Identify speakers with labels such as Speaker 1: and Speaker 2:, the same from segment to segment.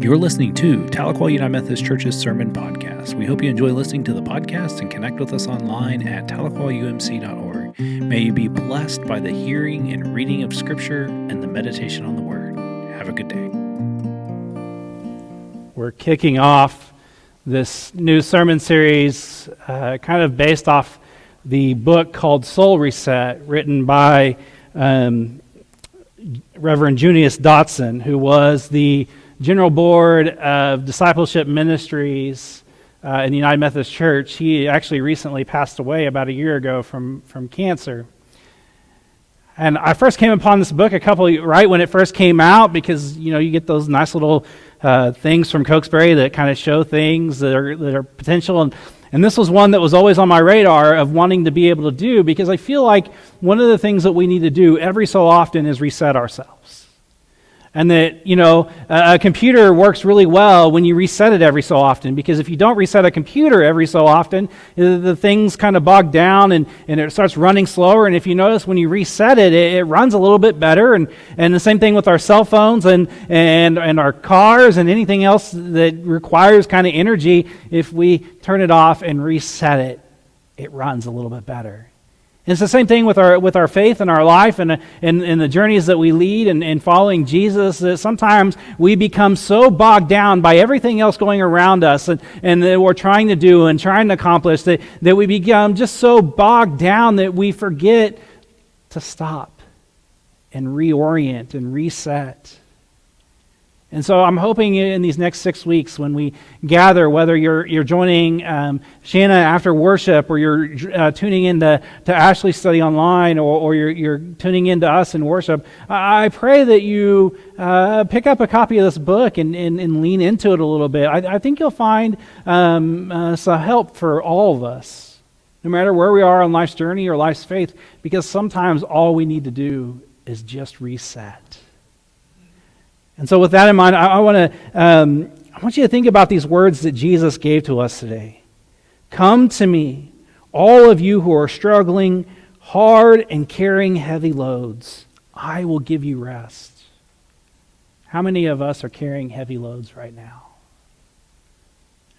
Speaker 1: You're listening to Tahlequah United Methodist Church's Sermon Podcast. We hope you enjoy listening to the podcast and connect with us online at tahlequahumc.org. May you be blessed by the hearing and reading of Scripture and the meditation on the Word. Have a good day.
Speaker 2: We're kicking off this new sermon series, uh, kind of based off the book called Soul Reset, written by um, Reverend Junius Dotson, who was the General Board of Discipleship Ministries uh, in the United Methodist Church. He actually recently passed away about a year ago from, from cancer. And I first came upon this book a couple right when it first came out because you know you get those nice little uh, things from Cokesbury that kind of show things that are that are potential and and this was one that was always on my radar of wanting to be able to do because I feel like one of the things that we need to do every so often is reset ourselves. And that, you know, a, computer works really well when you reset it every so often, because if you don't reset a computer every so often, the things kind of bog down and, and it starts running slower. And if you notice, when you reset it, it, it runs a little bit better. And, and the same thing with our cell phones and, and, and our cars and anything else that requires kind of energy. If we turn it off and reset it, it runs a little bit better. It's the same thing with our, with our faith and our life and, and, and the journeys that we lead and, and following Jesus that sometimes we become so bogged down by everything else going around us and, and that we're trying to do and trying to accomplish that, that we become just so bogged down that we forget to stop and reorient and reset. And so I'm hoping in these next six weeks when we gather, whether you're, you're joining um, Shanna after worship or you're uh, tuning in to, to Study Online or, or you're, you're tuning in to us in worship, I pray that you uh, pick up a copy of this book and, and, and, lean into it a little bit. I, I think you'll find um, uh, some help for all of us, no matter where we are on life's journey or life's faith, because sometimes all we need to do is just reset. And so, with that in mind, I, I want to um, I want you to think about these words that Jesus gave to us today. Come to me, all of you who are struggling hard and carrying heavy loads. I will give you rest. How many of us are carrying heavy loads right now?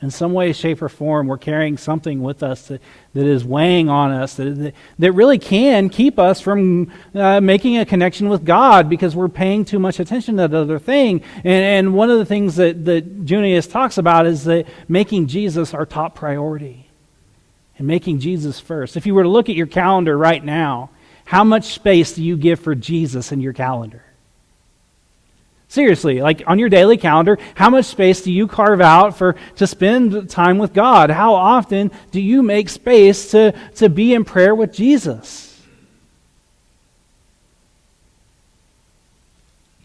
Speaker 2: In some way, shape, or form, we're carrying something with us that, that is weighing on us, that, that really can keep us from uh, making a connection with God because we're paying too much attention to that other thing. And, and one of the things that, that Junius talks about is that making Jesus our top priority and making Jesus first. If you were to look at your calendar right now, how much space do you give for Jesus in your calendar? Seriously, like on your daily calendar, how much space do you carve out for to spend time with God? How often do you make space to, to be in prayer with Jesus?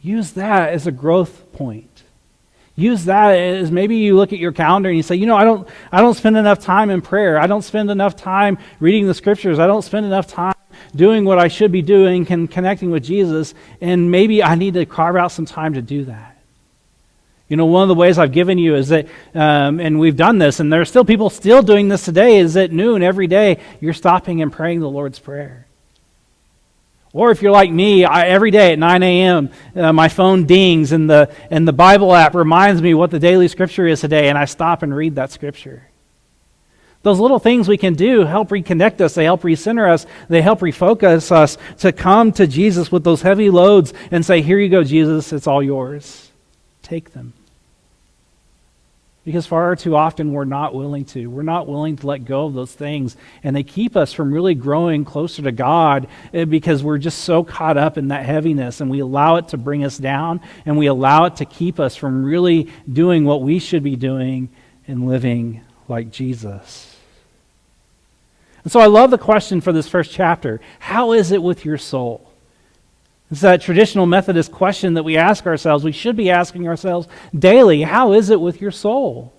Speaker 2: Use that as a growth point. Use that as maybe you look at your calendar and you say, you know, I don't I don't spend enough time in prayer. I don't spend enough time reading the scriptures. I don't spend enough time doing what I should be doing and connecting with Jesus, and maybe I need to carve out some time to do that. You know, one of the ways I've given you is that, um, and we've done this, and there are still people still doing this today, is at noon every day, you're stopping and praying the Lord's Prayer. Or if you're like me, I, every day at 9 a.m., uh, my phone dings and the, and the Bible app reminds me what the daily scripture is today, and I stop and read that scripture. Those little things we can do help reconnect us. They help recenter us. They help refocus us to come to Jesus with those heavy loads and say, Here you go, Jesus, it's all yours. Take them. Because far too often we're not willing to. We're not willing to let go of those things. And they keep us from really growing closer to God eh, because we're just so caught up in that heaviness. And we allow it to bring us down and we allow it to keep us from really doing what we should be doing and living like Jesus. And so I love the question for this first chapter How is it with your soul? It's that traditional Methodist question that we ask ourselves. We should be asking ourselves daily How is it with your soul?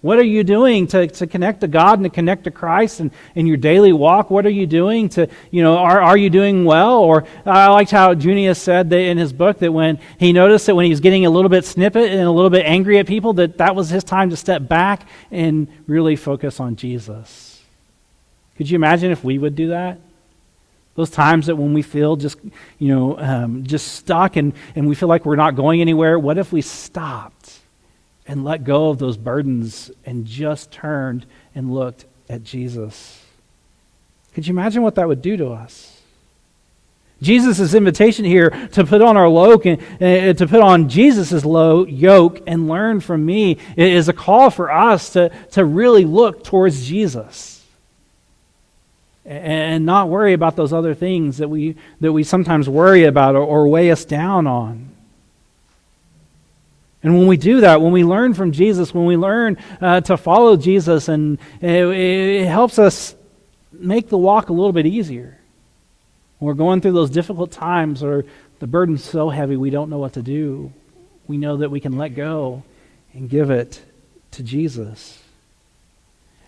Speaker 2: What are you doing to, to connect to God and to connect to Christ and in your daily walk? What are you doing to, you know, are, are you doing well? Or I liked how Junius said that in his book that when he noticed that when he was getting a little bit snippet and a little bit angry at people, that that was his time to step back and really focus on Jesus. Could you imagine if we would do that? Those times that when we feel just, you know, um, just stuck and, and we feel like we're not going anywhere, what if we stopped and let go of those burdens and just turned and looked at Jesus? Could you imagine what that would do to us? Jesus' invitation here to put on our yoke and uh, to put on Jesus' low yoke and learn from me is a call for us to, to really look towards Jesus and not worry about those other things that we, that we sometimes worry about or, or weigh us down on. And when we do that, when we learn from Jesus, when we learn uh, to follow Jesus, and it, it, helps us make the walk a little bit easier. When we're going through those difficult times or the burden's so heavy we don't know what to do, we know that we can let go and give it to Jesus.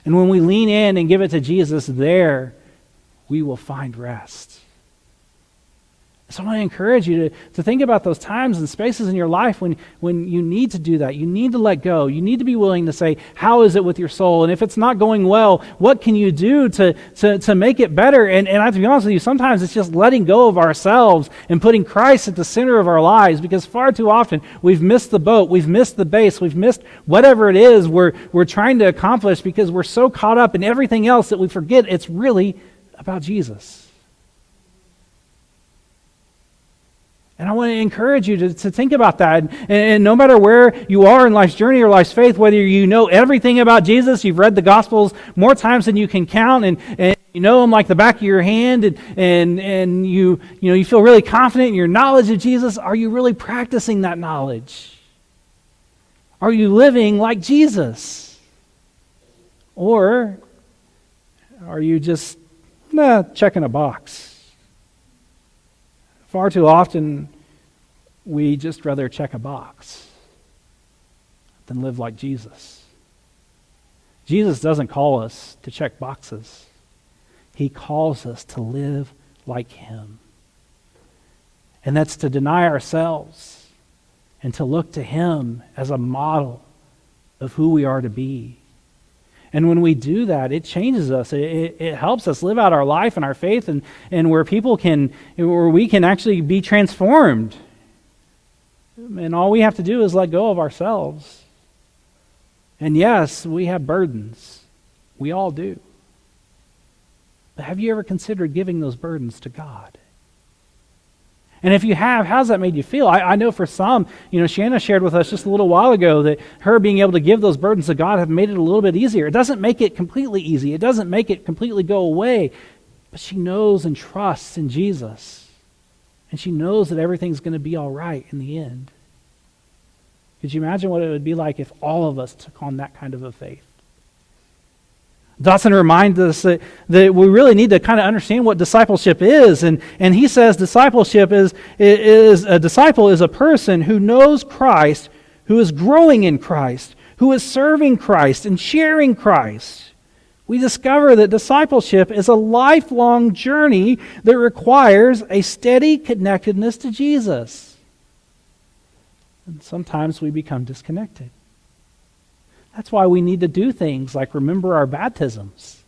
Speaker 2: And when we lean in and give it to Jesus there, we will find rest. So I want to encourage you to, to think about those times and spaces in your life when, when you need to do that. You need to let go. You need to be willing to say, How is it with your soul? And if it's not going well, what can you do to, to, to make it better? And, and I have to be honest with you, sometimes it's just letting go of ourselves and putting Christ at the center of our lives because far too often we've missed the boat, we've missed the base, we've missed whatever it is we're, we're trying to accomplish because we're so caught up in everything else that we forget it's really about Jesus. And I want to encourage you to, to think about that. And, and, no matter where you are in life's journey or life's faith, whether you know everything about Jesus, you've read the Gospels more times than you can count, and, and you know them like the back of your hand, and, and, and you, you, know, you feel really confident in your knowledge of Jesus, are you really practicing that knowledge? Are you living like Jesus? Or are you just Nah, checking a box. Far too often, we just rather check a box than live like Jesus. Jesus doesn't call us to check boxes, He calls us to live like Him. And that's to deny ourselves and to look to Him as a model of who we are to be. And when we do that, it changes us. It, it, it, helps us live out our life and our faith and, and where people can, where we can actually be transformed. And all we have to do is let go of ourselves. And yes, we have burdens. We all do. But have you ever considered giving those burdens to God? And if you have, how's that made you feel? I, I, know for some, you know, Shanna shared with us just a little while ago that her being able to give those burdens to God have made it a little bit easier. It doesn't make it completely easy, it doesn't make it completely go away, but she knows and trusts in Jesus. And she knows that everything's going to be all right in the end. Could you imagine what it would be like if all of us took on that kind of a faith? Dotson reminds us that, that we really need to kind of understand what discipleship is. And, and he says discipleship is, is a disciple is a person who knows Christ, who is growing in Christ, who is serving Christ and sharing Christ. We discover that discipleship is a lifelong journey that requires a steady connectedness to Jesus. And sometimes we become disconnected. That's why we need to do things like remember our baptisms.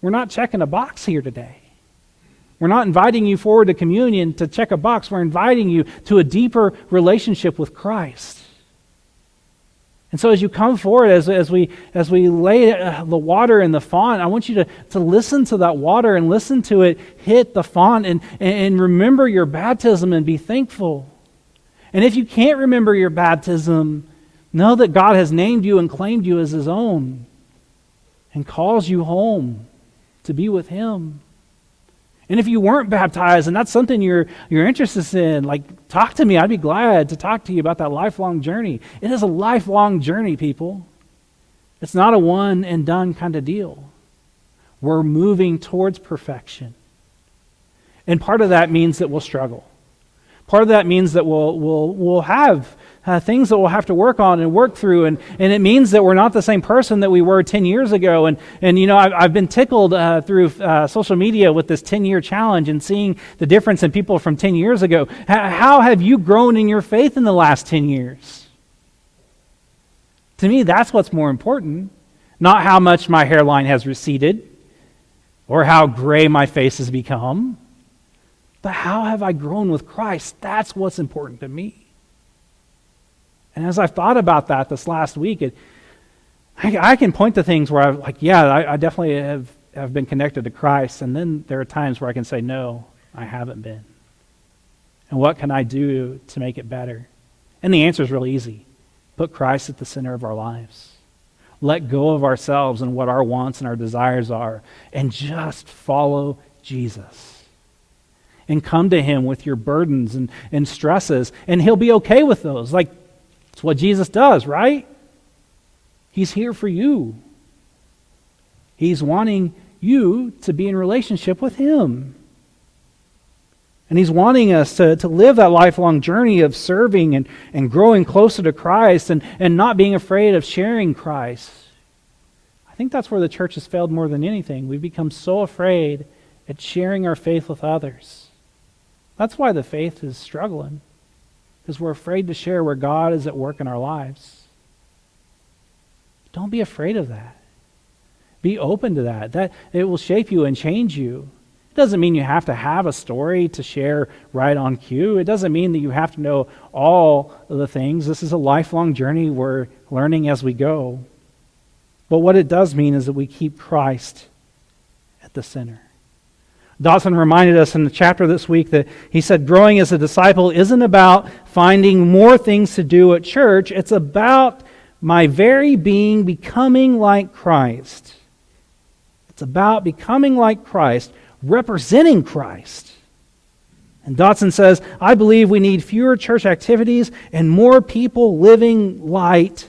Speaker 2: We're not checking a box here today. We're not inviting you forward to communion to check a box. We're inviting you to a deeper relationship with Christ. And so, as you come forward, as, as, we, as we lay uh, the water in the font, I want you to, to listen to that water and listen to it hit the font and, and remember your baptism and be thankful. And if you can't remember your baptism, Know that God has named you and claimed you as his own and calls you home to be with him. And if you weren't baptized and that's something you're, you're interested in, like talk to me. I'd be glad to talk to you about that lifelong journey. It is a lifelong journey, people. It's not a one and done kind of deal. We're moving towards perfection. And part of that means that we'll struggle. Part of that means that we'll, we'll, we'll have uh, things that we'll have to work on and work through. And, and it means that we're not the same person that we were 10 years ago. And, and you know, I've, I've been tickled uh, through uh, social media with this 10 year challenge and seeing the difference in people from 10 years ago. H- how have you grown in your faith in the last 10 years? To me, that's what's more important. Not how much my hairline has receded or how gray my face has become. But how have I grown with Christ? That's what's important to me. And as I've thought about that this last week, it, I, I can point to things where I'm like, yeah, I, I definitely have, have been connected to Christ. And then there are times where I can say, no, I haven't been. And what can I do to make it better? And the answer is really easy put Christ at the center of our lives. Let go of ourselves and what our wants and our desires are, and just follow Jesus. And come to Him with your burdens and, and stresses, and He'll be okay with those. Like, it's what Jesus does, right? He's here for you. He's wanting you to be in relationship with Him. And He's wanting us to, to live that lifelong journey of serving and, and growing closer to Christ and, and not being afraid of sharing Christ. I think that's where the church has failed more than anything. We've become so afraid at sharing our faith with others. That's why the faith is struggling, because we're afraid to share where God is at work in our lives. Don't be afraid of that. Be open to that. That it will shape you and change you. It doesn't mean you have to have a story to share right on cue. It doesn't mean that you have to know all the things. This is a lifelong journey. We're learning as we go. But what it does mean is that we keep Christ at the center. Dotson reminded us in the chapter this week that he said growing as a disciple isn't about finding more things to do at church, it's about my very being becoming like Christ. It's about becoming like Christ representing Christ. And Dotson says, I believe we need fewer church activities and more people living light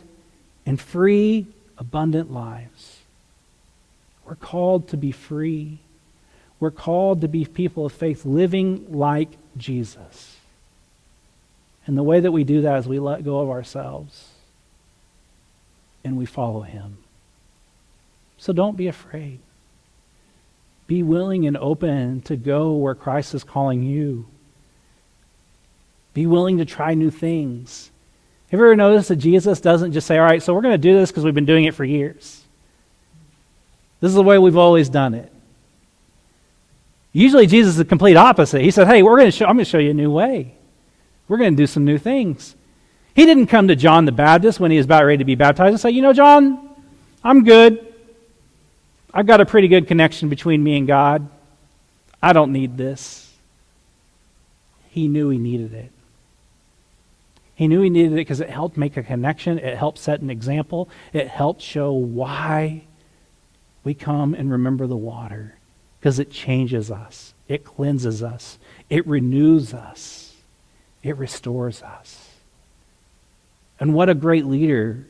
Speaker 2: and free, abundant lives. We're called to be free. We're called to be people of faith living like Jesus. And the way that we do that is we let go of ourselves and we follow him. So don't be afraid. Be willing and open to go where Christ is calling you. Be willing to try new things. Have you ever noticed that Jesus doesn't just say, All right, so we're going to do this because we've been doing it for years? This is the way we've always done it. Usually, Jesus is the complete opposite. He said, Hey, we're going to show, I'm going to show you a new way. We're going to do some new things. He didn't come to John the Baptist when he was about ready to be baptized and say, You know, John, I'm good. I've got a pretty good connection between me and God. I don't need this. He knew he needed it. He knew he needed it because it helped make a connection, it helped set an example, it helped show why we come and remember the water because it changes us, it cleanses us, it renews us, it restores us. And what a great leader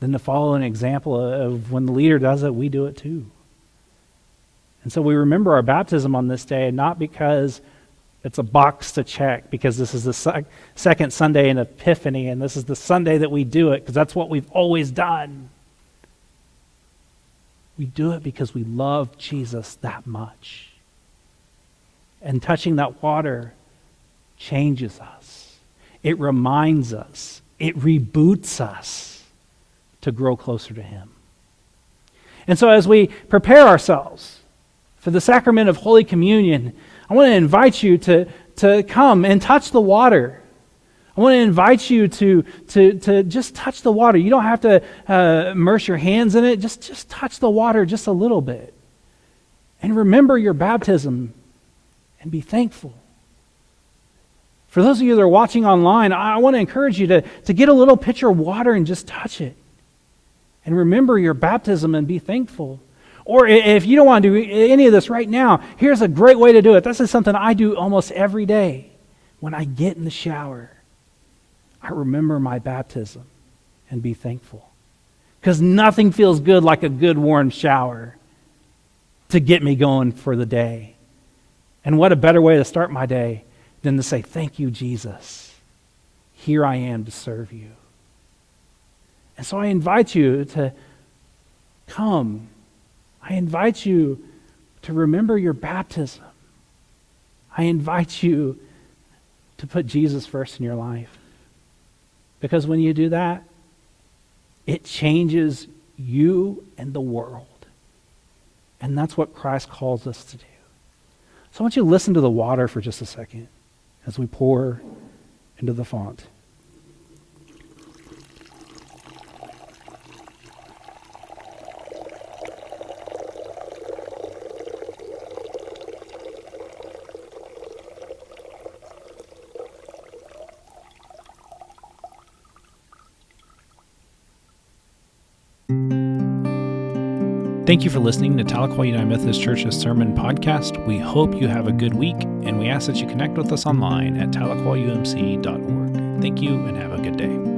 Speaker 2: than to follow an example of when the leader does it, we do it too. And so we remember our baptism on this day, not because it's a box to check, because this is the sec- second Sunday in Epiphany, and this is the Sunday that we do it, because that's what we've always done. We do it because we love Jesus that much. And touching that water changes us, it reminds us, it reboots us to grow closer to Him. And so, as we prepare ourselves for the sacrament of Holy Communion, I want to invite you to, to come and touch the water. I want to invite you to, to, to just touch the water. You don't have to uh, immerse your hands in it, just, just touch the water just a little bit. And remember your baptism and be thankful. For those of you that are watching online, I want to encourage you to, to get a little pitcher of water and just touch it and remember your baptism and be thankful. Or if you don't want to do any of this right now, here's a great way to do it. This is something I do almost every day. When I get in the shower, I remember my baptism and be thankful. Because nothing feels good like a good warm shower to get me going for the day. And what a better way to start my day than to say, Thank you, Jesus. Here I am to serve you. And so I invite you to come. I invite you to remember your baptism. I invite you to put Jesus first in your life. Because when you do that, it changes you and the world. And that's what Christ calls us to do. So I want you to listen to the water for just a second as we pour into the font.
Speaker 1: Thank you for listening to Tahlequah United Methodist Church's Sermon Podcast. We hope you have a good week, and we ask that you connect with us online at tahlequahumc.org. Thank you, and have a good day.